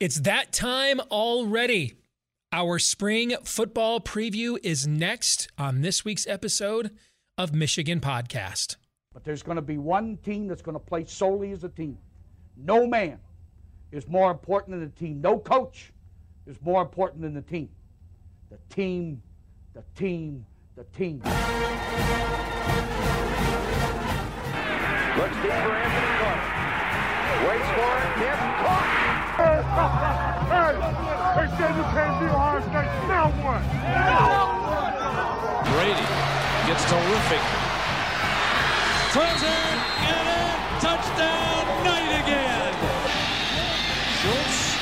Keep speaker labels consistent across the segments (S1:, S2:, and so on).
S1: It's that time already. Our spring football preview is next on this week's episode of Michigan Podcast.
S2: But there's going to be one team that's going to play solely as a team. No man is more important than the team. No coach is more important than the team. The team, the team, the team.
S3: Looks deep for Anthony Carter. Waits for it.
S4: Hey, they said you can't beat Ohio State. Now what?
S5: Brady gets terrific. Throws it, get it, touchdown, night again. Schultz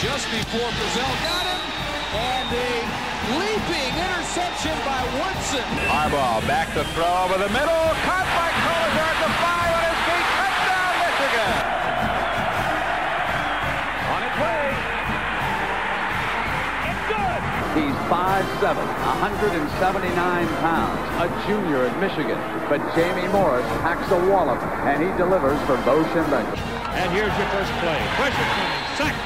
S5: just before Brazil got him, and a leaping interception by Woodson.
S3: Harbaugh back to throw over the middle. Caught by Kolesar at the five on his feet. Touchdown, Michigan.
S6: 5'7", 179 pounds, a junior at Michigan. But Jamie Morris packs a wallop, and he delivers for Bo Schembechler.
S7: And here's your first play. Pressure coming. Sack.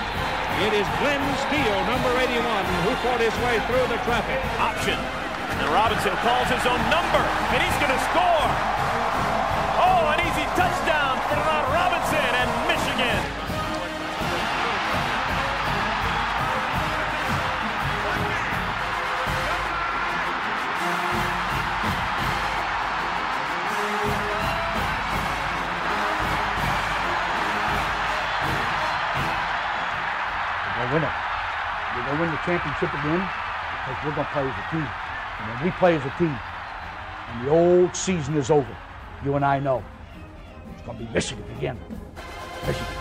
S7: It is Glen Steele, number 81, who fought his way through the traffic.
S8: Option. And Robinson calls his own number, and he's going to score. Oh, an easy touchdown for Denard Robinson
S2: win the championship again because we're going to play as a team. And when we play as a team, and the old season is over, you and I know it's going to be Michigan again. Michigan.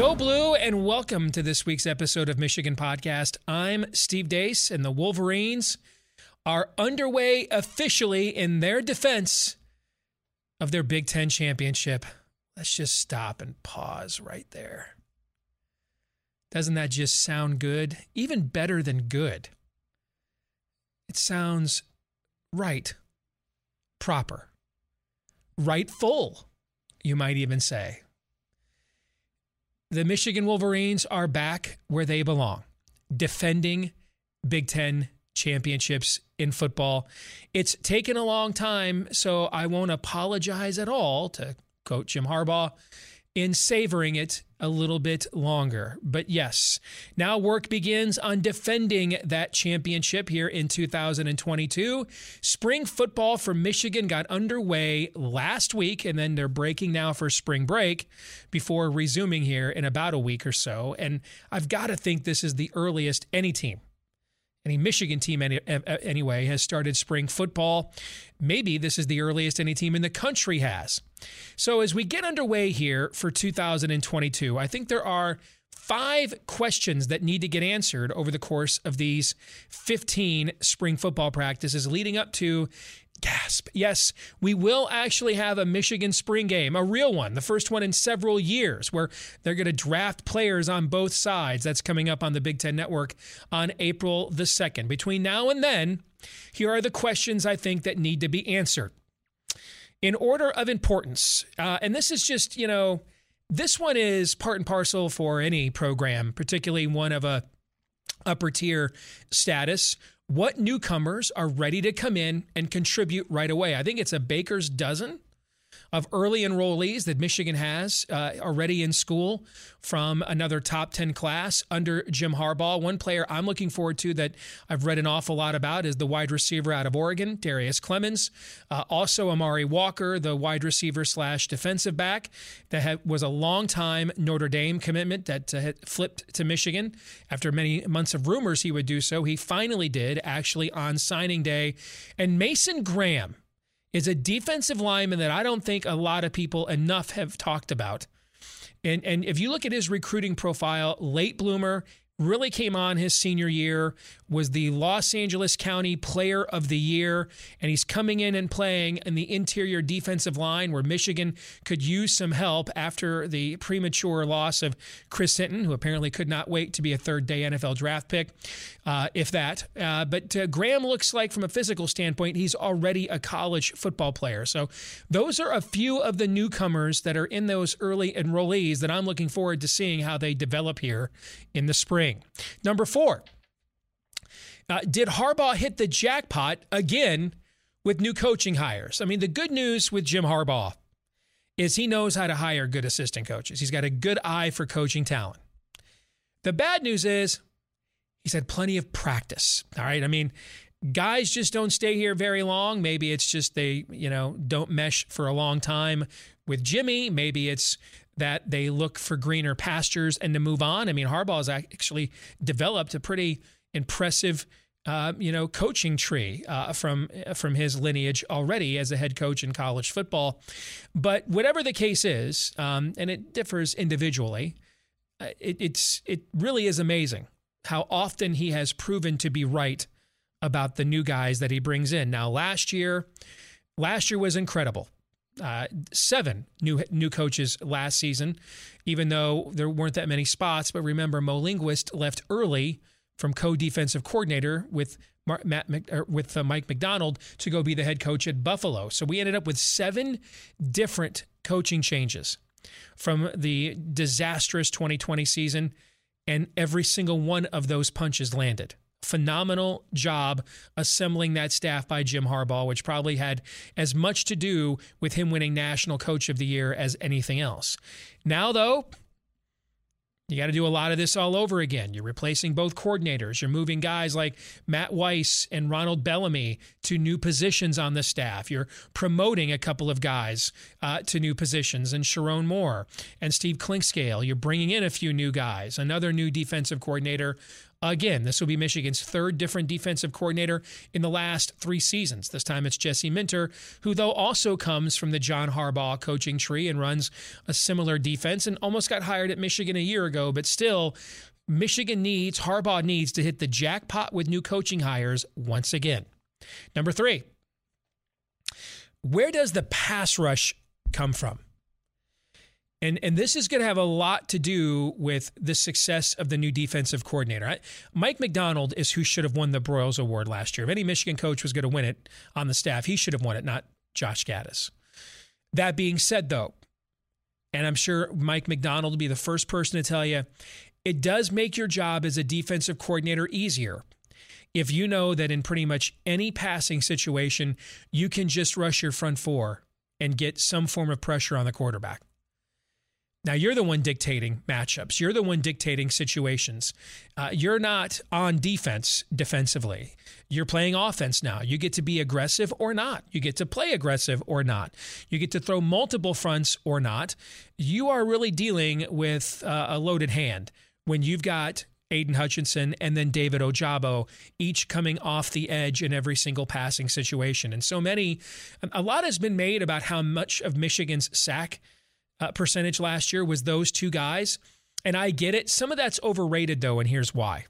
S1: Go Blue and welcome to this week's episode of Michigan Podcast. I'm Steve Deace, and the Wolverines are underway officially in their defense of their Big Ten championship. Let's just stop and pause right there. Doesn't that just sound good? Even better than good. It sounds right, proper, rightful, you might even say the Michigan Wolverines are back where they belong, defending Big Ten championships in football. It's taken a long time, so I won't apologize at all to quote Jim Harbaugh in savoring it a little bit longer. But yes, now work begins on defending that championship here in 2022. Spring football for Michigan got underway last week, and then they're breaking now for spring break before resuming here in about a week or so. And I've got to think this is the earliest any team any Michigan team any, anyway has started spring football. Maybe this is the earliest any team in the country has. So as we get underway here for 2022, I think there are five questions that need to get answered over the course of these 15 spring football practices leading up to gasp. Yes, we will actually have a Michigan spring game, a real one, the first one in several years, where they're going to draft players on both sides. That's coming up on the Big Ten Network on April the 2nd. Between now and then, here are the questions I think that need to be answered. In order of importance, uh, and this is just, you know, this one is part and parcel for any program, particularly one of a upper tier status what newcomers are ready to come in and contribute right away. I think it's a baker's dozen of early enrollees that Michigan has uh, already in school from another top 10 class under Jim Harbaugh. One player I'm looking forward to that I've read an awful lot about is the wide receiver out of Oregon, Darrius Clemons. Uh, also, Amari Walker, the wide receiver slash defensive back that was a long time Notre Dame commitment that uh, flipped to Michigan after many months of rumors he would do so. He finally did, actually, on signing day. And Mason Graham is a defensive lineman that I don't think a lot of people enough have talked about. And and if you look at his recruiting profile, late bloomer, really came on his senior year, was the Los Angeles County Player of the Year, and he's coming in and playing in the interior defensive line where Michigan could use some help after the premature loss of Chris Hinton, who apparently could not wait to be a third day NFL draft pick, uh, if that. Uh, but uh, Graham looks like, from a physical standpoint, he's already a college football player. So those are a few of the newcomers that are in those early enrollees that I'm looking forward to seeing how they develop here in the spring. Number four, uh, did Harbaugh hit the jackpot again with new coaching hires? I mean, the good news with Jim Harbaugh is he knows how to hire good assistant coaches. He's got a good eye for coaching talent. The bad news is he's had plenty of practice. All right. I mean, guys just don't stay here very long. Maybe it's just they, you know, don't mesh for a long time with Jimmy. Maybe it's that they look for greener pastures and to move on. I mean, Harbaugh has actually developed a pretty impressive, uh, you know, coaching tree uh, from from his lineage already as a head coach in college football. But whatever the case is, um, and it differs individually, uh, it, it's it really is amazing how often he has proven to be right about the new guys that he brings in. Now, last year, last year was incredible. Uh, seven new new coaches last season, even though there weren't that many spots. But remember, Mo Linguist left early from co-defensive coordinator with Matt with uh, Mike Macdonald to go be the head coach at Buffalo. So we ended up with seven different coaching changes from the disastrous 2020 season, and every single one of those punches landed phenomenal job assembling that staff by Jim Harbaugh, which probably had as much to do with him winning National Coach of the Year as anything else. Now, though, you got to do a lot of this all over again. You're replacing both coordinators. You're moving guys like Matt Weiss and Ronald Bellamy to new positions on the staff. You're promoting a couple of guys uh, to new positions, and Sherrone Moore and Steve Clinkscale. You're bringing in a few new guys. Another new defensive coordinator Again, this will be Michigan's third different defensive coordinator in the last three seasons. This time it's Jesse Minter, who, though, also comes from the John Harbaugh coaching tree and runs a similar defense and almost got hired at Michigan a year ago, but still, Michigan needs, Harbaugh needs to hit the jackpot with new coaching hires once again. Number three, where does the pass rush come from? And and this is going to have a lot to do with the success of the new defensive coordinator. Mike Macdonald is who should have won the Broyles Award last year. If any Michigan coach was going to win it on the staff, he should have won it, not Josh Gattis. That being said, though, and I'm sure Mike Macdonald will be the first person to tell you, it does make your job as a defensive coordinator easier if you know that in pretty much any passing situation, you can just rush your front four and get some form of pressure on the quarterback. Now you're the one dictating matchups. You're the one dictating situations. Uh, you're not on defense defensively. You're playing offense now. You get to be aggressive or not. You get to play aggressive or not. You get to throw multiple fronts or not. You are really dealing with uh, a loaded hand when you've got Aiden Hutchinson and then David Ojabo, each coming off the edge in every single passing situation. And so many, a lot has been made about how much of Michigan's sack uh, percentage last year was those two guys. And I get it. Some of that's overrated, though, and here's why.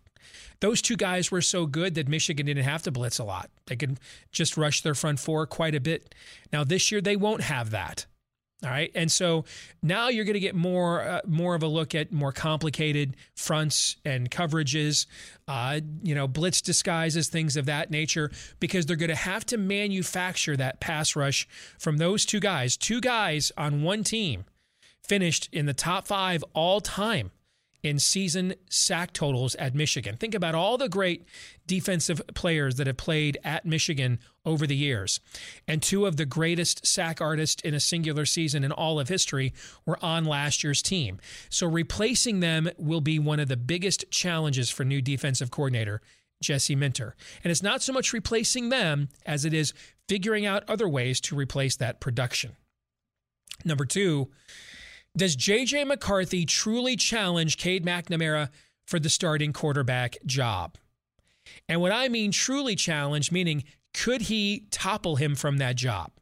S1: Those two guys were so good that Michigan didn't have to blitz a lot. They could just rush their front four quite a bit. Now, this year, they won't have that. All right, and so now you're going to get more uh, more of a look at more complicated fronts and coverages, uh, you know, blitz disguises, things of that nature, because they're going to have to manufacture that pass rush from those two guys, two guys on one team finished in the top five all time in season sack totals at Michigan. Think about all the great defensive players that have played at Michigan over the years. And two of the greatest sack artists in a singular season in all of history were on last year's team. So replacing them will be one of the biggest challenges for new defensive coordinator Jesse Minter. And it's not so much replacing them as it is figuring out other ways to replace that production. Number two, does J.J. McCarthy truly challenge Cade McNamara for the starting quarterback job? And what I mean truly challenge, meaning could he topple him from that job?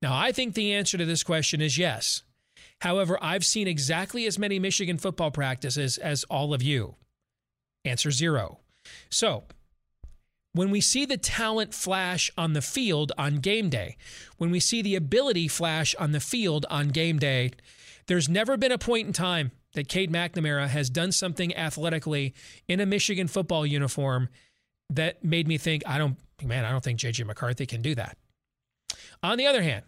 S1: Now, I think the answer to this question is yes. However, I've seen exactly as many Michigan football practices as all of you. Answer zero. So, when we see the talent flash on the field on game day, when we see the ability flash on the field on game day, there's never been a point in time that Cade McNamara has done something athletically in a Michigan football uniform that made me think, I don't, man, I don't think JJ McCarthy can do that. On the other hand,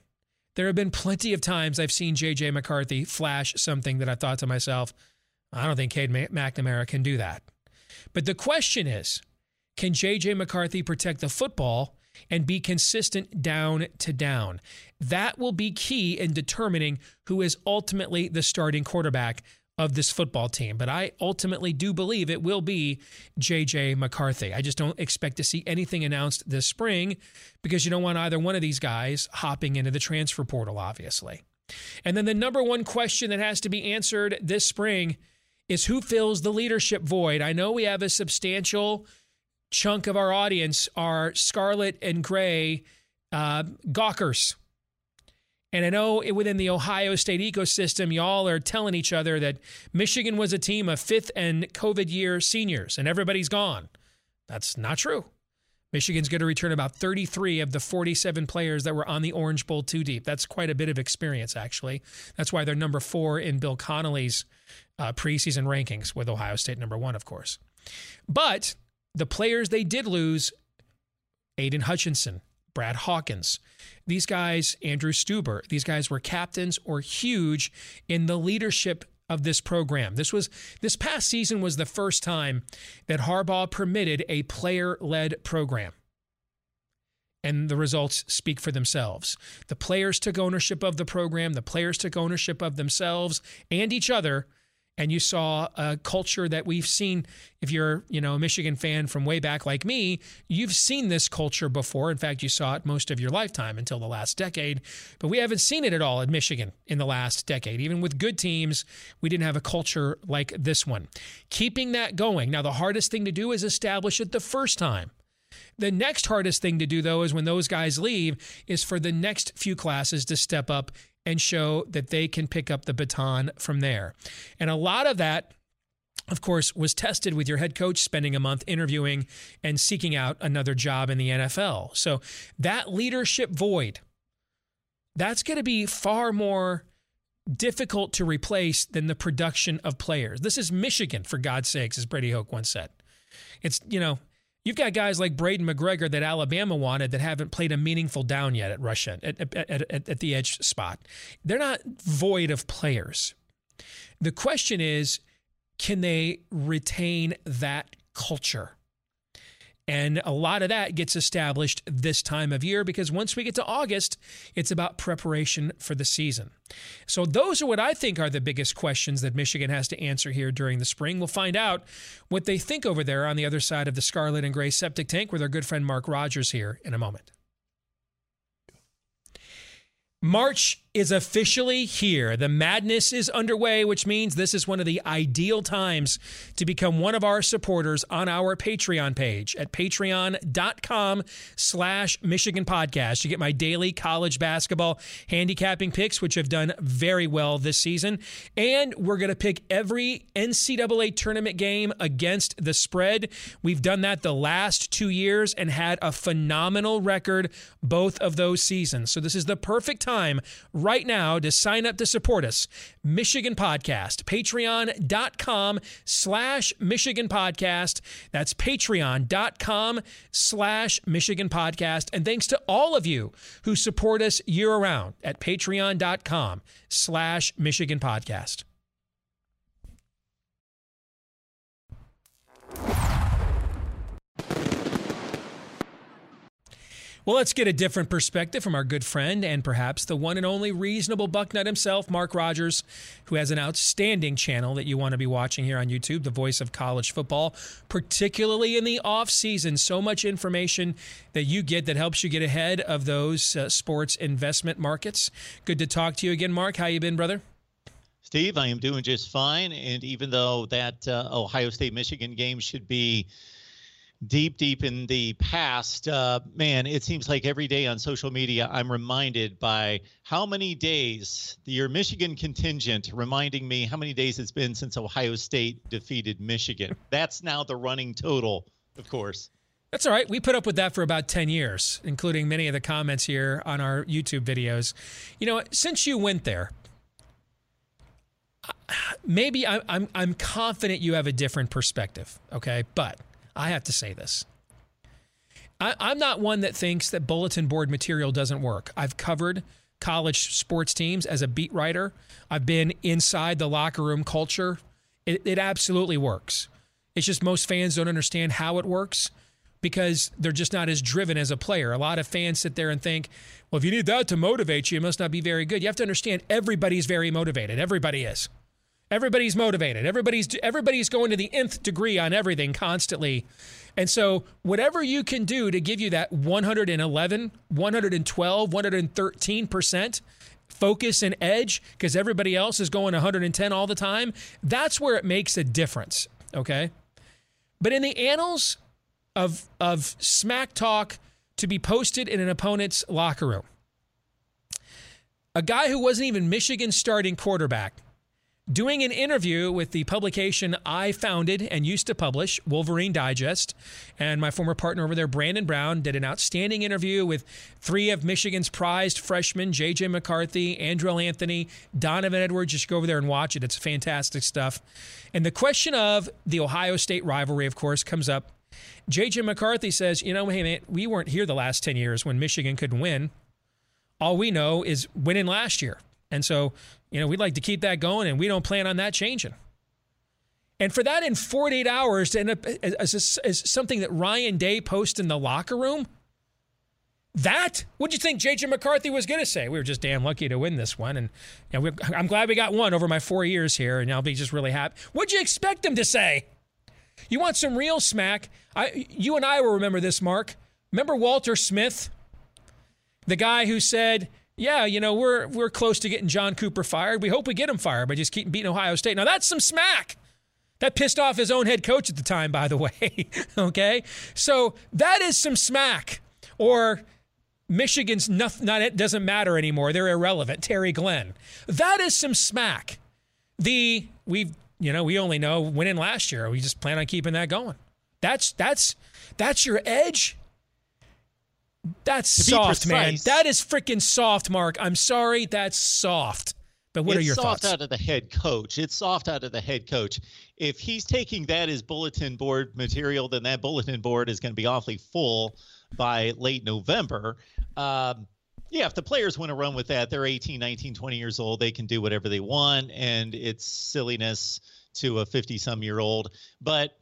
S1: there have been plenty of times I've seen JJ McCarthy flash something that I thought to myself, I don't think Cade McNamara can do that. But the question is, can JJ McCarthy protect the football and be consistent down to down? That will be key in determining who is ultimately the starting quarterback of this football team. But I ultimately do believe it will be JJ McCarthy. I just don't expect to see anything announced this spring because you don't want either one of these guys hopping into the transfer portal, obviously. And then the number one question that has to be answered this spring is who fills the leadership void? I know we have a substantial chunk of our audience are scarlet and gray uh, gawkers. And I know within the Ohio State ecosystem, y'all are telling each other that Michigan was a team of fifth and COVID year seniors and everybody's gone. That's not true. Michigan's going to return about 33 of the 47 players that were on the Orange Bowl two deep. That's quite a bit of experience, actually. That's why they're number four in Bill Connelly's uh, preseason rankings, with Ohio State number one, of course. But the players they did lose Aiden Hutchinson, Brad Hawkins. These guys, Andrew Stueber, these guys were captains or huge in the leadership of this program. This was this past season was the first time that Harbaugh permitted a player-led program. And the results speak for themselves. The players took ownership of the program, the players took ownership of themselves and each other and you saw a culture that we've seen. If you're you know a michigan fan from way back like me you've seen this culture before. In fact you saw it most of your lifetime until the last decade. But we haven't seen it at all in michigan in the last decade. Even with good teams we didn't have a culture like this one. Keeping that going. Now the hardest thing to do is establish it the first time. The next hardest thing to do, though, is when those guys leave, is for the next few classes to step up and show that they can pick up the baton from there. And a lot of that of course, was tested with your head coach spending a month interviewing and seeking out another job in the NFL. So that leadership void, that's going to be far more difficult to replace than the production of players. This is Michigan, for God's sakes, as Brady Hoke once said. It's, you know, You've got guys like Braden McGregor that Alabama wanted that haven't played a meaningful down yet at Russia at, at, at, at, the edge spot. They're not void of players. The question is, can they retain that culture? And a lot of that gets established this time of year because once we get to August, it's about preparation for the season. So, those are what I think are the biggest questions that Michigan has to answer here during the spring. We'll find out what they think over there on the other side of the scarlet and gray septic tank with our good friend Mark Rogers here in a moment. March is officially here. The madness is underway, which means this is one of the ideal times to become one of our supporters on our Patreon page at patreon.com slash Michigan Podcast. You get my daily college basketball handicapping picks, which have done very well this season. And we're going to pick every NCAA tournament game against the spread. We've done that the last two years and had a phenomenal record both of those seasons. So this is the perfect time right now to sign up to support us. Michigan Podcast, patreon.com slash Michigan Podcast. That's patreon.com slash Michigan Podcast. And thanks to all of you who support us year around at patreon.com slash Michigan Podcast. Well, let's get a different perspective from our good friend and perhaps the one and only reasonable Bucknut himself, Mark Rogers, who has an outstanding channel that you want to be watching here on YouTube, the voice of college football, particularly in the off season. So much information that you get that helps you get ahead of those uh, sports investment markets. Good to talk to you again, Mark. How you been, brother?
S9: Steve, I am doing just fine. And even though that uh, Ohio State Michigan game should be deep, deep in the past, uh, man, it seems like every day on social media, I'm reminded by how many days your Michigan contingent reminding me how many days it's been since Ohio State defeated Michigan. That's now the running total, of course.
S1: That's all right. We put up with that for about 10 years, including many of the comments here on our YouTube videos. You know, since you went there, maybe I'm, I'm, I'm confident you have a different perspective, okay? But I have to say this. I, I'm not one that thinks that bulletin board material doesn't work. I've covered college sports teams as a beat writer, I've been inside the locker room culture. It, it absolutely works. It's just most fans don't understand how it works because they're just not as driven as a player. A lot of fans sit there and think, well, if you need that to motivate you, it must not be very good. You have to understand everybody's very motivated. Everybody is. Everybody's motivated. Everybody's everybody's going to the nth degree on everything constantly. And so whatever you can do to give you that 111, 112, 113% focus and edge because everybody else is going 110 all the time, that's where it makes a difference, okay? But in the annals of of smack talk to be posted in an opponent's locker room, a guy who wasn't even Michigan's starting quarterback doing an interview with the publication I founded and used to publish, Wolverine Digest. And my former partner over there, Brandon Brown, did an outstanding interview with three of Michigan's prized freshmen, J.J. McCarthy, Andrel Anthony, Donovan Edwards. Just go over there and watch it. It's fantastic stuff. And the question of the Ohio State rivalry, of course, comes up. J.J. McCarthy says, you know, hey, man, we weren't here the last 10 years when Michigan couldn't win. All we know is winning last year. And so you know, we'd like to keep that going, and we don't plan on that changing. And for that in 48 hours to end up as, as something that Ryan Day posted in the locker room, that what'd you think JJ McCarthy was going to say? We were just damn lucky to win this one, and know, I'm glad we got one over my four years here, and I'll be just really happy. What'd you expect him to say? You want some real smack? I, you and I will remember this, Mark. Remember Walter Smith, the guy who said yeah, you know, we're we're close to getting John Cooper fired. We hope we get him fired by just keep beating Ohio State. Now that's some smack. That pissed off his own head coach at the time, by the way. okay, so that is some smack. Or Michigan's not, not it doesn't matter anymore. They're irrelevant. Terry Glenn. That is some smack. The we you know we only know winning last year. We just plan on keeping that going. That's that's that's your edge. That's soft, man. That is freaking soft, Mark. I'm sorry, that's soft. But what
S9: it's
S1: are your thoughts?
S9: It's soft
S1: thoughts?
S9: out of the head coach. It's soft out of the head coach. If he's taking that as bulletin board material, then that bulletin board is going to be awfully full by late November. Um, yeah, if the players want to run with that, they're 18, 19, 20 years old. They can do whatever they want, and it's silliness to a 50 some year old. But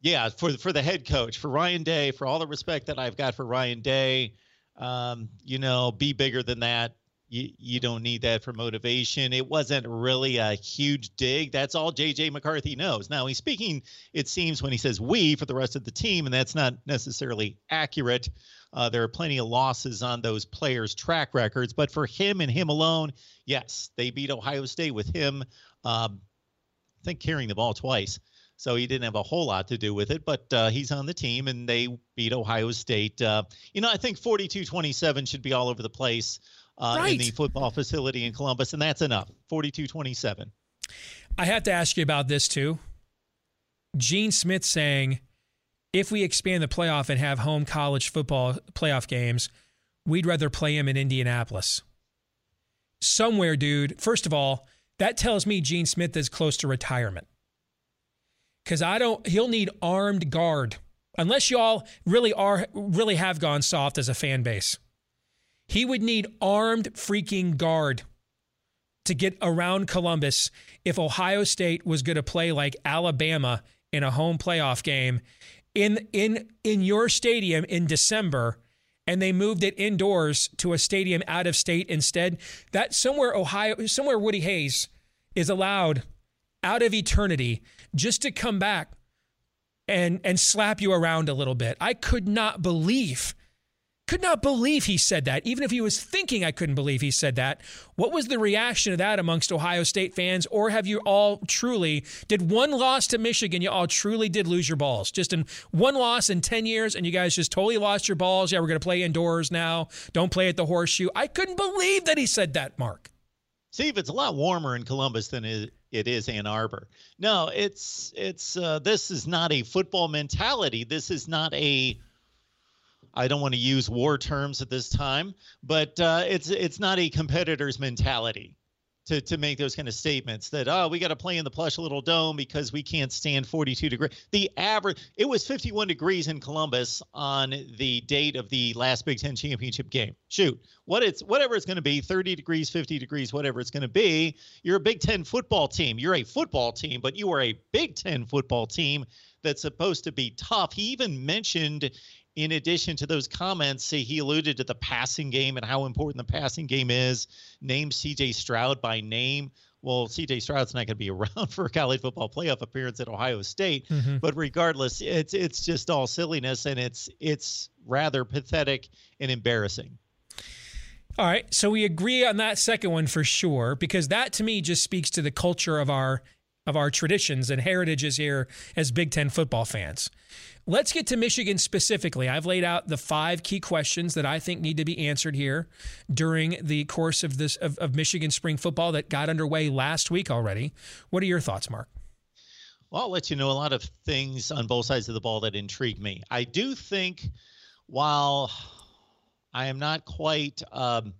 S9: yeah, for for the head coach, for Ryan Day, for all the respect that I've got for Ryan Day, um, you know, be bigger than that. You, you don't need that for motivation. It wasn't really a huge dig. That's all JJ McCarthy knows. Now he's speaking, it seems, when he says we for the rest of the team, and that's not necessarily accurate. Uh, there are plenty of losses on those players' track records, but for him and him alone, yes, they beat Ohio State with him. Um, I think carrying the ball twice so he didn't have a whole lot to do with it. But uh, he's on the team, and they beat Ohio State. Uh, you know, I think 42-27 should be all over the place uh, right. in the football facility in Columbus, and that's enough. 42-27.
S1: I have to ask you about this too. Gene Smith saying, if we expand the playoff and have home college football playoff games, we'd rather play him in Indianapolis. Somewhere, dude. First of all, that tells me Gene Smith is close to retirement because I don't. He'll need armed guard unless y'all really are really have gone soft as a fan base. He would need armed freaking guard to get around Columbus if Ohio State was going to play like Alabama in a home playoff game in in in your stadium in December and they moved it indoors to a stadium out of state instead. That somewhere Ohio, somewhere Woody Hayes is allowed out of eternity just to come back and and slap you around a little bit. I could not believe could not believe he said that. Even if he was thinking I couldn't believe he said that. What was the reaction of that amongst Ohio State fans? Or have you all truly, did one loss to Michigan, you all truly did lose your balls? Just in one loss in 10 years, and you guys just totally lost your balls. Yeah, we're going to play indoors now. Don't play at the horseshoe. I couldn't believe that he said that, Mark.
S9: Steve, it's a lot warmer in Columbus than it, it is Ann Arbor. No, it's it's uh, this is not a football mentality. This is not a I don't want to use war terms at this time, but uh, it's it's not a competitor's mentality to to make those kind of statements that oh we got to play in the plush little dome because we can't stand 42 degrees. The average it was 51 degrees in Columbus on the date of the last Big Ten championship game. Shoot, what it's whatever it's going to be, 30 degrees, 50 degrees, whatever it's going to be. You're a Big Ten football team. You're a football team, but you are a Big Ten football team that's supposed to be tough. He even mentioned in addition to those comments, he alluded to the passing game and how important the passing game is, named CJ Stroud by name. Well, CJ Stroud's not going to be around for a college football playoff appearance at Ohio State, mm-hmm. but regardless, it's it's just all silliness and it's it's rather pathetic and embarrassing.
S1: All right, so we agree on that second one for sure because that to me just speaks to the culture of our of our traditions and heritages here as Big 10 football fans. Let's get to Michigan specifically. I've laid out the five key questions that I think need to be answered here during the course of this of, of Michigan spring football that got underway last week already. What are your thoughts, Mark?
S9: Well, I'll let you know a lot of things on both sides of the ball that intrigue me. I do think while I am not quite um,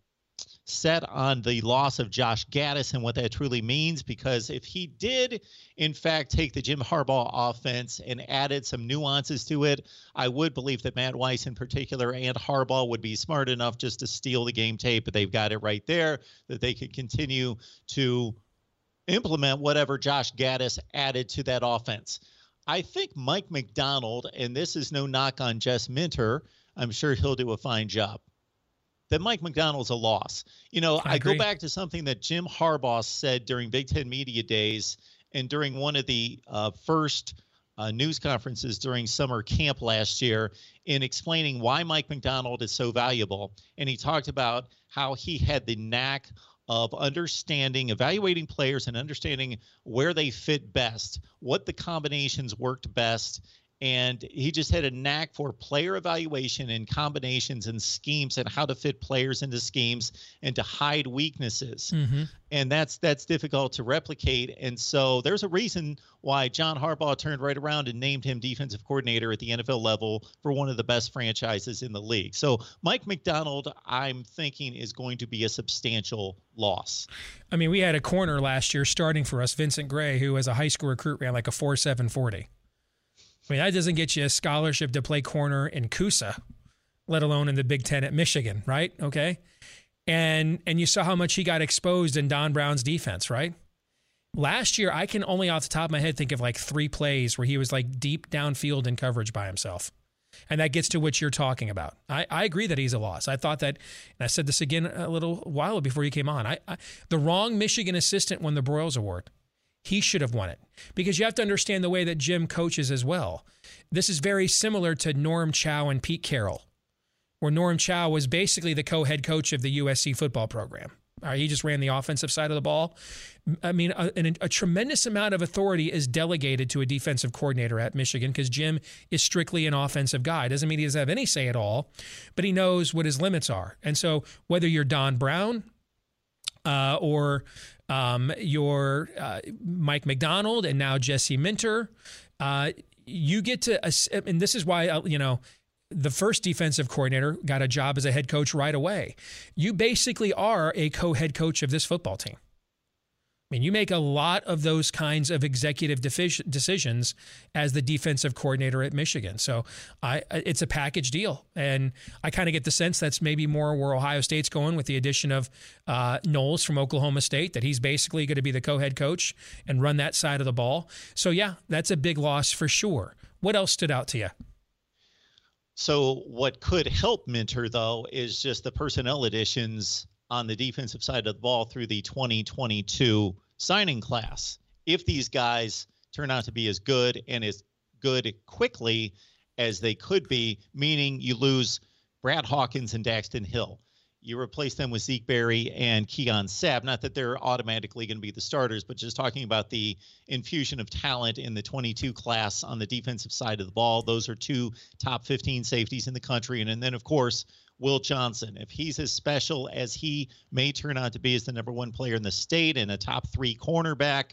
S9: set on the loss of Josh Gattis and what that truly means. Because if he did, in fact, take the Jim Harbaugh offense and added some nuances to it, I would believe that Matt Weiss in particular and Harbaugh would be smart enough just to steal the game tape. But they've got it right there that they could continue to implement whatever Josh Gattis added to that offense. I think Mike Macdonald, and this is no knock on Jess Minter, I'm sure he'll do a fine job that Mike Macdonald's a loss. You know, I, I go back to something that Jim Harbaugh said during Big Ten Media Days and during one of the uh, first uh, news conferences during summer camp last year in explaining why Mike Macdonald is so valuable. And he talked about how he had the knack of understanding, evaluating players and understanding where they fit best, what the combinations worked best, and he just had a knack for player evaluation and combinations and schemes and how to fit players into schemes and to hide weaknesses. Mm-hmm. and that's that's difficult to replicate. And so there's a reason why John Harbaugh turned right around and named him defensive coordinator at the NFL level for one of the best franchises in the league. So Mike Macdonald I'm thinking is going to be a substantial loss.
S1: I mean we had a corner last year starting for us Vincent Gray who as a high school recruit ran like a 4.740 I mean, that doesn't get you a scholarship to play corner in Coosa, let alone in the Big Ten at Michigan, right? Okay. And and you saw how much he got exposed in Don Brown's defense, right? Last year, I can only off the top of my head think of like three plays where he was like deep downfield in coverage by himself. And that gets to what you're talking about. I, I agree that he's a loss. I thought that, and I said this again a little while before you came on. I, I the wrong Michigan assistant won the Broyles Award. He should have won it because you have to understand the way that Jim coaches as well. This is very similar to Norm Chow and Pete Carroll, where Norm Chow was basically the co head coach of the USC football program. He just ran the offensive side of the ball. I mean, a, a, tremendous amount of authority is delegated to a defensive coordinator at Michigan because Jim is strictly an offensive guy. Doesn't mean he doesn't have any say at all, but he knows what his limits are. And so, whether you're Don Brown uh, or um, your uh, Mike Macdonald, and now Jesse Minter. Uh, you get to, and this is why, uh, you know, the first defensive coordinator got a job as a head coach right away. You basically are a co head coach of this football team. I mean, you make a lot of those kinds of executive decisions as the defensive coordinator at Michigan. So I, it's a package deal. And I kind of get the sense that's maybe more where Ohio State's going with the addition of uh, Knowles from Oklahoma State, that he's basically going to be the co head coach and run that side of the ball. So, yeah, that's a big loss for sure. What else stood out to you?
S9: So what could help Minter, though is just the personnel additions on the defensive side of the ball through the 2022 signing class. If these guys turn out to be as good and as good quickly as they could be, meaning you lose Brad Hawkins and Daxton Hill. You replace them with Zeke Berry and Keon Sabb. Not that they're automatically going to be the starters, but just talking about the infusion of talent in the 22 class on the defensive side of the ball. Those are two top 15 safeties in the country. And, and then, of course, Will Johnson. If he's as special as he may turn out to be as the number one player in the state and a top three cornerback,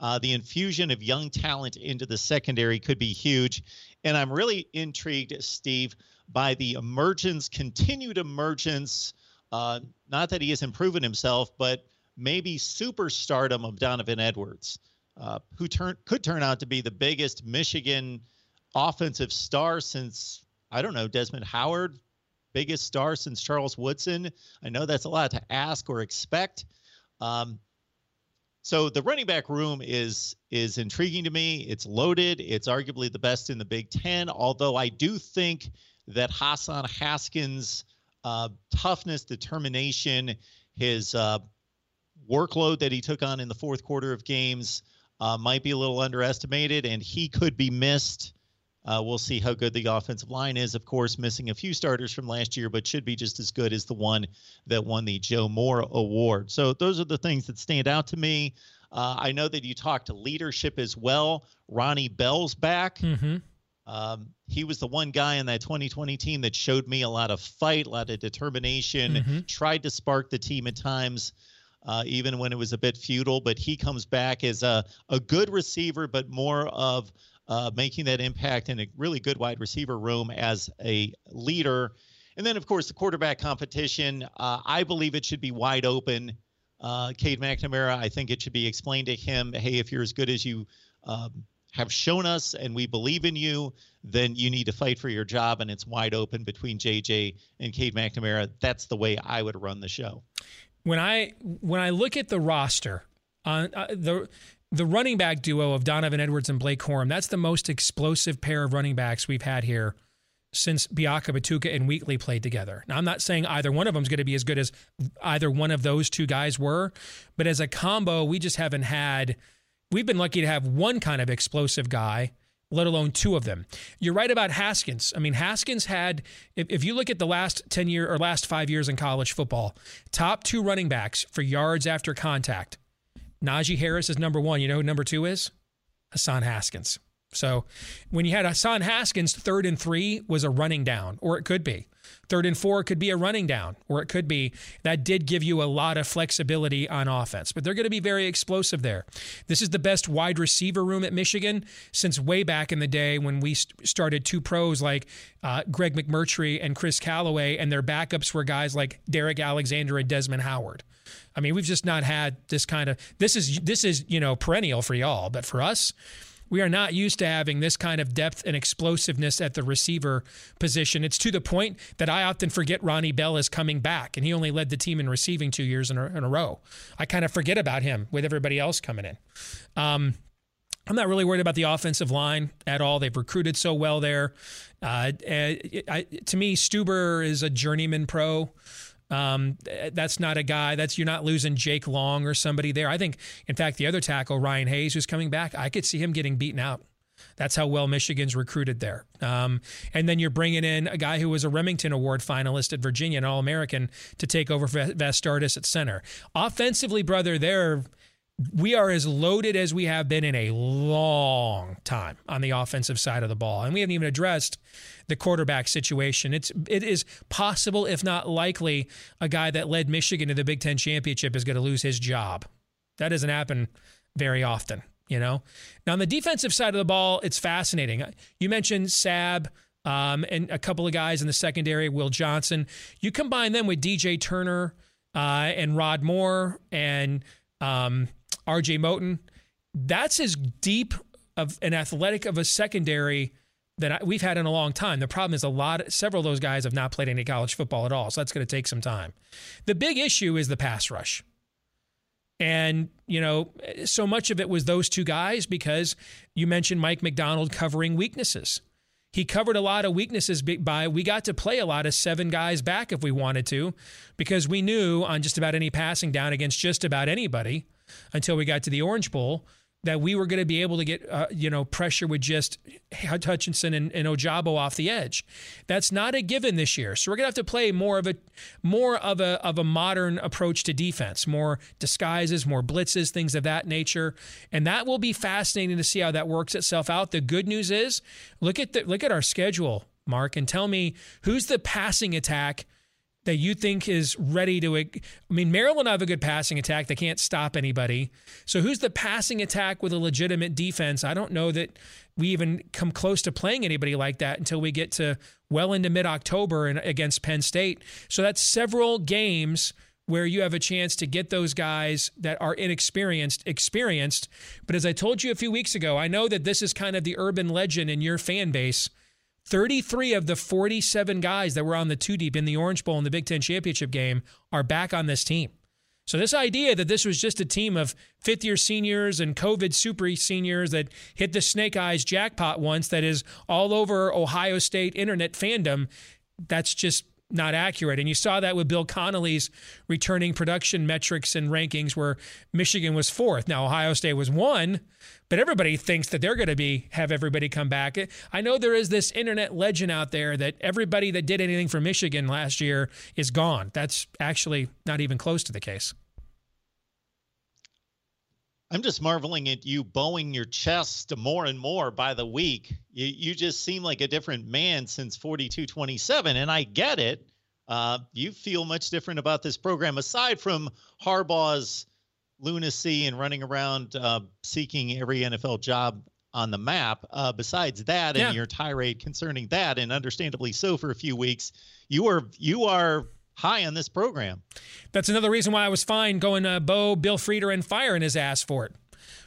S9: uh, the infusion of young talent into the secondary could be huge. And I'm really intrigued, Steve, by the emergence, continued emergence, uh, not that he has proven himself, but maybe superstardom of Donovan Edwards, uh, who turn, could turn out to be the biggest Michigan offensive star since, I don't know, Desmond Howard, biggest star since Charles Woodson. I know that's a lot to ask or expect. Um, so the running back room is is intriguing to me. It's loaded. It's arguably the best in the Big Ten. Although I do think that Hassan Haskins' uh, toughness, determination, his uh, workload that he took on in the fourth quarter of games uh, might be a little underestimated, and he could be missed uh, we'll see how good the offensive line is. Of course, missing a few starters from last year, but should be just as good as the one that won the Joe Moore Award. So those are the things that stand out to me. Uh, I know that you talked to leadership as well. Ronnie Bell's back.
S1: Mm-hmm.
S9: Um, he was the one guy in that 2020 team that showed me a lot of fight, a lot of determination,
S1: Mm-hmm.
S9: tried to spark the team at times. Uh, even when it was a bit futile, but he comes back as a, a good receiver, but more of uh, making that impact in a really good wide receiver room as a leader. And then, of course, the quarterback competition. Uh, I believe it should be wide open. Uh, Cade McNamara, I think it should be explained to him hey, if you're as good as you um, have shown us and we believe in you, then you need to fight for your job. And it's wide open between JJ and Cade McNamara. That's the way I would run the show.
S1: When I when I look at the roster on uh, the the running back duo of Donovan Edwards and Blake Corum, that's the most explosive pair of running backs we've had here since Biakabutuka and Wheatley played together. Now, I'm not saying either one of them is going to be as good as either one of those two guys were, but as a combo, we just haven't had. We've been lucky to have one kind of explosive guy, let alone two of them. You're right about Haskins. I mean, Haskins had, if, if you look at the last 10 year or last five years in college football, top two running backs for yards after contact. Najee Harris is number one. You know who number two is? Hassan Haskins. So when you had Hassan Haskins, third and three was a running down, or it could be. Third and four could be a running down, or it could be. That did give you a lot of flexibility on offense, but they're going to be very explosive there. This is the best wide receiver room at Michigan since way back in the day when we started two pros like uh, Greg McMurtry and Chris Calloway, and their backups were guys like Derrick Alexander and Desmond Howard. I mean, we've just not had this kind of this is this is you know perennial for y'all, but for us, we are not used to having this kind of depth and explosiveness at the receiver position. It's to the point that I often forget Ronnie Bell is coming back, and he only led the team in receiving two years in a, in a row. I kind of forget about him with everybody else coming in. Um, I'm not really worried about the offensive line at all. They've recruited so well there. Uh, I, to me, Stueber is a journeyman pro. Um, that's not a guy that's you're not losing Jake Long or somebody there. I think, in fact, the other tackle, Ryan Hayes, who's coming back, I could see him getting beaten out. That's how well Michigan's recruited there. Um, and then you're bringing in a guy who was a Remington Award finalist at Virginia, an All American, to take over Vastardis at center. Offensively, brother, they're we are as loaded as we have been in a long time on the offensive side of the ball, and we haven't even addressed the quarterback situation. It's it is possible, if not likely, a guy that led Michigan to the Big Ten championship is going to lose his job. That doesn't happen very often, you know. Now on the defensive side of the ball, it's fascinating. You mentioned Sabb. Um, and a couple of guys in the secondary, Will Johnson. You combine them with DJ Turner uh, and Rod Moore and um, RJ Moten. That's as deep of an athletic of a secondary that we've had in a long time. The problem is a lot, several of those guys have not played any college football at all, so that's going to take some time. The big issue is the pass rush. And, you know, so much of it was those two guys because you mentioned Mike Macdonald covering weaknesses. he covered a lot of weaknesses by we got to play a lot of seven guys back if we wanted to because we knew on just about any passing down against just about anybody until we got to the Orange Bowl that we were going to be able to get uh, you know pressure with just Hutchinson and, and Ojabo off the edge. That's not a given this year. So we're going to have to play more of a more of a of a modern approach to defense, more disguises, more blitzes, things of that nature, and that will be fascinating to see how that works itself out. The good news is, look at the look at our schedule, Mark, and tell me who's the passing attack that you think is ready to. I mean, Maryland have a good passing attack. They can't stop anybody. So who's the passing attack with a legitimate defense? I don't know that we even come close to playing anybody like that until we get to well into mid October and against Penn State. So that's several games where you have a chance to get those guys that are inexperienced experienced. But as I told you a few weeks ago, I know that this is kind of the urban legend in your fan base 33 of the 47 guys that were on the two deep in the Orange Bowl in the Big Ten championship game are back on this team. So, this idea that this was just a team of fifth year seniors and COVID super seniors that hit the snake eyes jackpot once, that is all over Ohio State internet fandom, that's just not accurate. And you saw that with Bill Connelly's returning production metrics and rankings, where Michigan was fourth. Now, Ohio State was one, but everybody thinks that they're going to be have everybody come back. I know there is this internet legend out there that everybody that did anything for Michigan last year is gone. That's actually not even close to the case.
S9: I'm just marveling at you bowing your chest more and more by the week. You, you just seem like a different man since 4227, and I get it. Uh, you feel much different about this program aside from Harbaugh's lunacy and running around uh, seeking every NFL job on the map. Uh, besides that, yeah. and your tirade concerning that, and understandably so for a few weeks, you are you are high on this program.
S1: That's another reason why I was fine going uh, Bo, Bill Frieder, and firing his ass for it.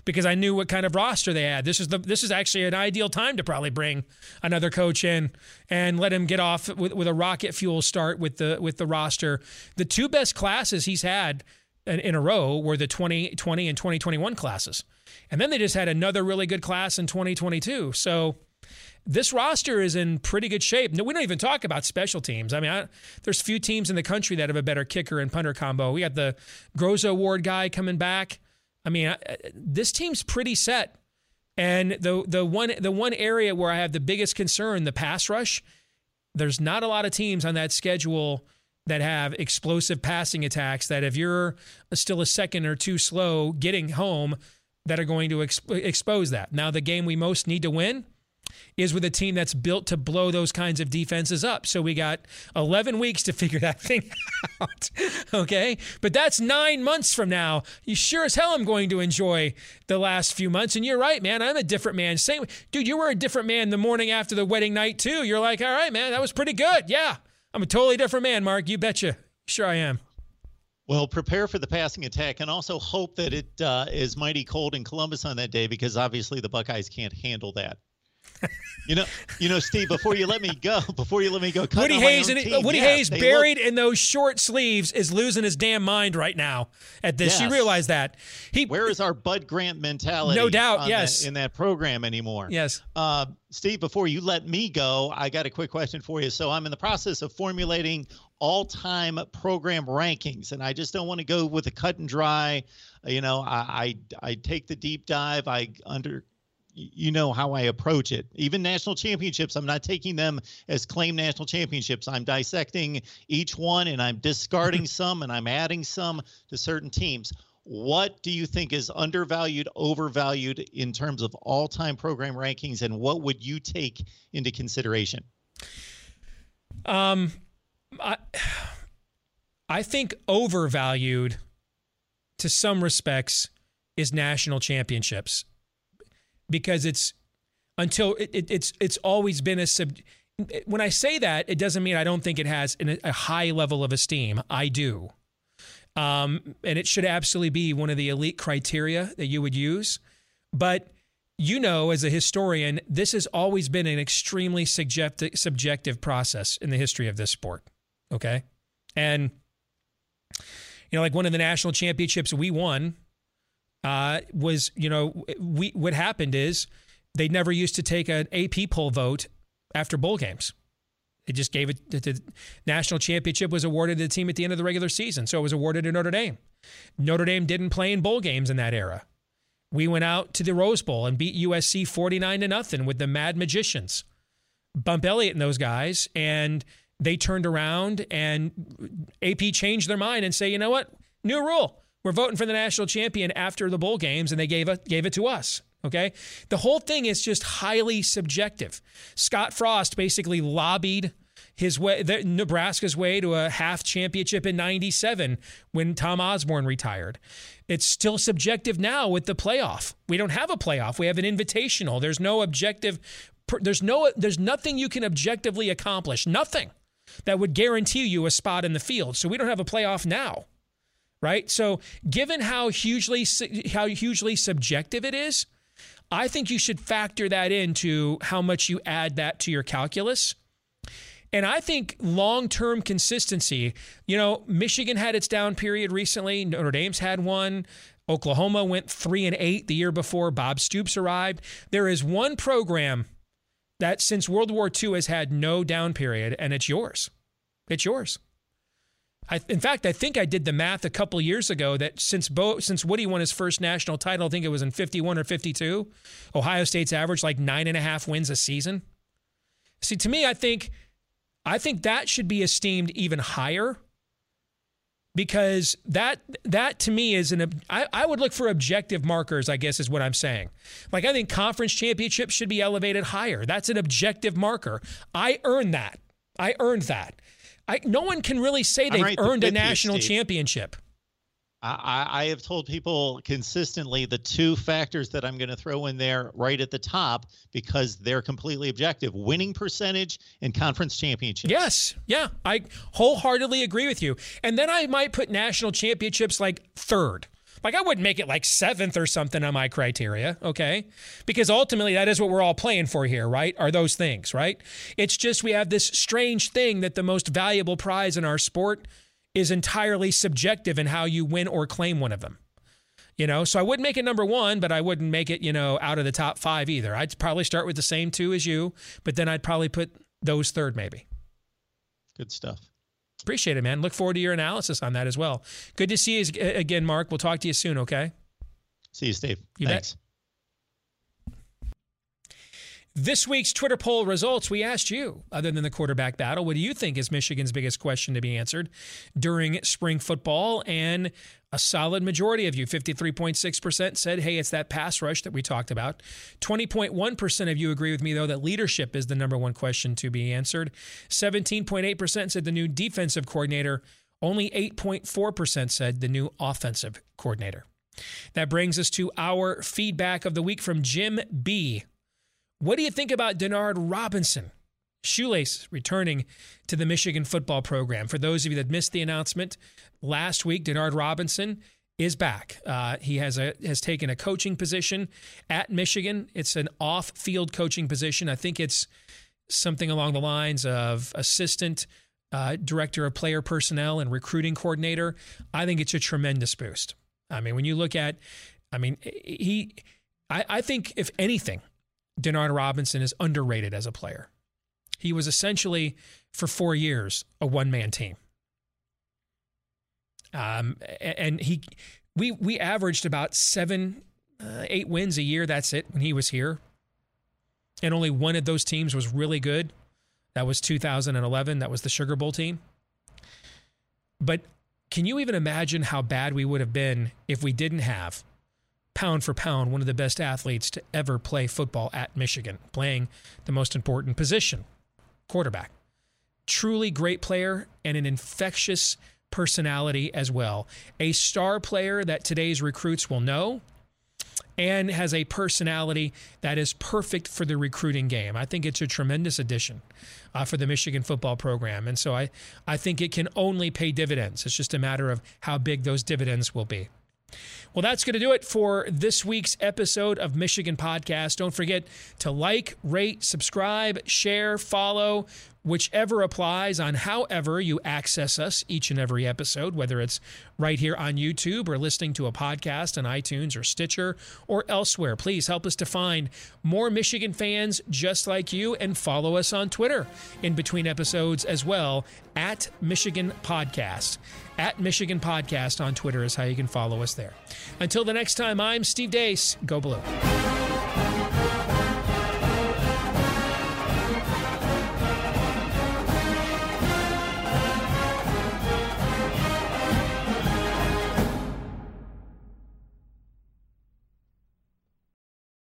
S1: Because I knew what kind of roster they had. This is the this is actually an ideal time to probably bring another coach in and let him get off with, with a rocket fuel start with the with the roster. The two best classes he's had in, in a row were the 2020 and 2021 classes. And then they just had another really good class in 2022. So this roster is in pretty good shape. No, we don't even talk about special teams. I mean, I, there's few teams in the country that have a better kicker and punter combo. We got the Groza Award guy coming back. I mean, I, this team's pretty set. And the the one the one area where I have the biggest concern, the pass rush, there's not a lot of teams on that schedule that have explosive passing attacks that if you're still a second or two slow getting home that are going to exp- expose that. Now the game we most need to win is with a team that's built to blow those kinds of defenses up. So we got 11 weeks to figure that thing out. okay. But that's nine months from now. You sure as hell I'm going to enjoy the last few months. And you're right, man. I'm a different man. Same, dude, you were a different man the morning after the wedding night, too. You're like, all right, man, that was pretty good. Yeah. I'm a totally different man, Mark. You betcha. Sure I am.
S9: Well, prepare for the passing attack and also hope that it uh, is mighty cold in Columbus on that day because obviously the Buckeyes can't handle that you know, you know, Steve. Before you let me go, before you let me go,
S1: Woody Hayes, and team, Woody yes, Hayes buried look, in those short sleeves is losing his damn mind right now at this. Yes. You realize that he.
S9: Where is our Bud Grant mentality?
S1: No doubt. Yes.
S9: That, in that program anymore.
S1: Yes.
S9: Uh, Steve, before you let me go, I got a quick question for you. So I'm in the process of formulating all-time program rankings, and I just don't want to go with a cut and dry. You know, I I, I take the deep dive. I under you know how I approach it. Even national championships, I'm not taking them as claim national championships. I'm dissecting each one and I'm discarding some and I'm adding some to certain teams. What do you think is undervalued, overvalued in terms of all time program rankings, and what would you take into consideration?
S1: Um, I, I think overvalued to some respects is national championships because it's until it, it, it's it's always been a sub. When I say that, it doesn't mean I don't think it has an, a high level of esteem. I do, um, and it should absolutely be one of the elite criteria that you would use. But you know, as a historian, this has always been an extremely subjective subjective process in the history of this sport. Okay, and you know, like one of the national championships we won uh, was, you know, we what happened is they never used to take an AP poll vote after bowl games. It just gave it the national championship was awarded to the team at the end of the regular season, so it was awarded to Notre Dame. Notre Dame didn't play in bowl games in that era. We went out to the Rose Bowl and beat USC 49 to nothing with the Mad Magicians. Bump Elliott and those guys, and they turned around and AP changed their mind and say, you know what? New rule. We're voting for the national champion after the bowl games, and they gave it, gave it to us. Okay. The whole thing is just highly subjective. Scott Frost basically lobbied his way, the, Nebraska's way to a half championship in 97 when Tom Osborne retired. It's still subjective now with the playoff. We don't have a playoff. We have an invitational. There's no objective there's no there's nothing you can objectively accomplish. Nothing that would guarantee you a spot in the field. So we don't have a playoff now. Right? So given how hugely how hugely subjective it is, I think you should factor that into how much you add that to your calculus. And I think long term consistency, you know, Michigan had its down period recently, Notre Dame's had one. Oklahoma went three and eight the year before Bob Stoops arrived. There is one program that since World War II has had no down period, and it's yours. It's yours. I, in fact, I think I did the math a couple years ago that since Bo, since Woody won his first national title, I think it was in 51 or 52, Ohio State's average like nine and a half wins a season. See, to me, I think, I think that should be esteemed even higher because that that to me is an I, I would look for objective markers i guess is what i'm saying. Like i think conference championships should be elevated higher. That's an objective marker. I earned that. I earned that I, no one can really say they've right earned a national championship
S9: I, I, have told people consistently the two factors that I'm going to throw in there right at the top because they're completely objective winning percentage and conference championships.
S1: Yes. Yeah. I wholeheartedly agree with you. And then I might put national championships like third. Like I wouldn't make it like seventh or something on my criteria, okay? Because ultimately that is what we're all playing for here, right? Are those things, right? It's just we have this strange thing that the most valuable prize in our sport is entirely subjective in how you win or claim one of them. You know, so I wouldn't make it number one, but I wouldn't make it, you know, out of the top five either. I'd probably start with the same two as you, but then I'd probably put those third, maybe.
S9: Good stuff.
S1: Appreciate it, man. Look forward to your analysis on that as well. Good to see you again, Mark. We'll talk to you soon, okay?
S9: See you, Steve.
S1: You
S9: Thanks.
S1: Bet. This week's Twitter poll results, we asked you, other than the quarterback battle, what do you think is Michigan's biggest question to be answered during spring football? And a solid majority of you, 53.6%, said, hey, it's that pass rush that we talked about. 20.1% of you agree with me, though, that leadership is the number one question to be answered. 17.8% said the new defensive coordinator. Only 8.4% said the new offensive coordinator. That brings us to our feedback of the week from Jim B. What do you think about Denard Robinson? Shoelace returning to the Michigan football program. For those of you that missed the announcement last week, Denard Robinson is back. Uh, he has a has taken a coaching position at Michigan. It's an off-field coaching position. I think it's something along the lines of assistant uh, director of player personnel and recruiting coordinator. I think it's a tremendous boost. I mean, when you look at, I mean, he, I, I think if anything, Denard Robinson is underrated as a player. He was essentially, for four years, a one man team. Um, and he, we, we averaged about seven, uh, eight wins a year. That's it when he was here. And only one of those teams was really good. That was 2011. That was the Sugar Bowl team. But can you even imagine how bad we would have been if we didn't have pound for pound, one of the best athletes to ever play football at Michigan, playing the most important position, quarterback. Truly great player and an infectious personality as well. A star player that today's recruits will know and has a personality that is perfect for the recruiting game. I think it's a tremendous addition uh, for the Michigan football program. And so I, I think it can only pay dividends. It's just a matter of how big those dividends will be. Well, that's going to do it for this week's episode of Michigan Podcast. Don't forget to like, rate, subscribe, share, follow, whichever applies on however you access us each and every episode, whether it's right here on YouTube or listening to a podcast on iTunes or Stitcher or elsewhere. Please help us to find more Michigan fans just like you and follow us on Twitter in between episodes as well at Michigan Podcast. At Michigan Podcast on Twitter is how you can follow us there. Until the next time, I'm Steve Deace. Go Blue.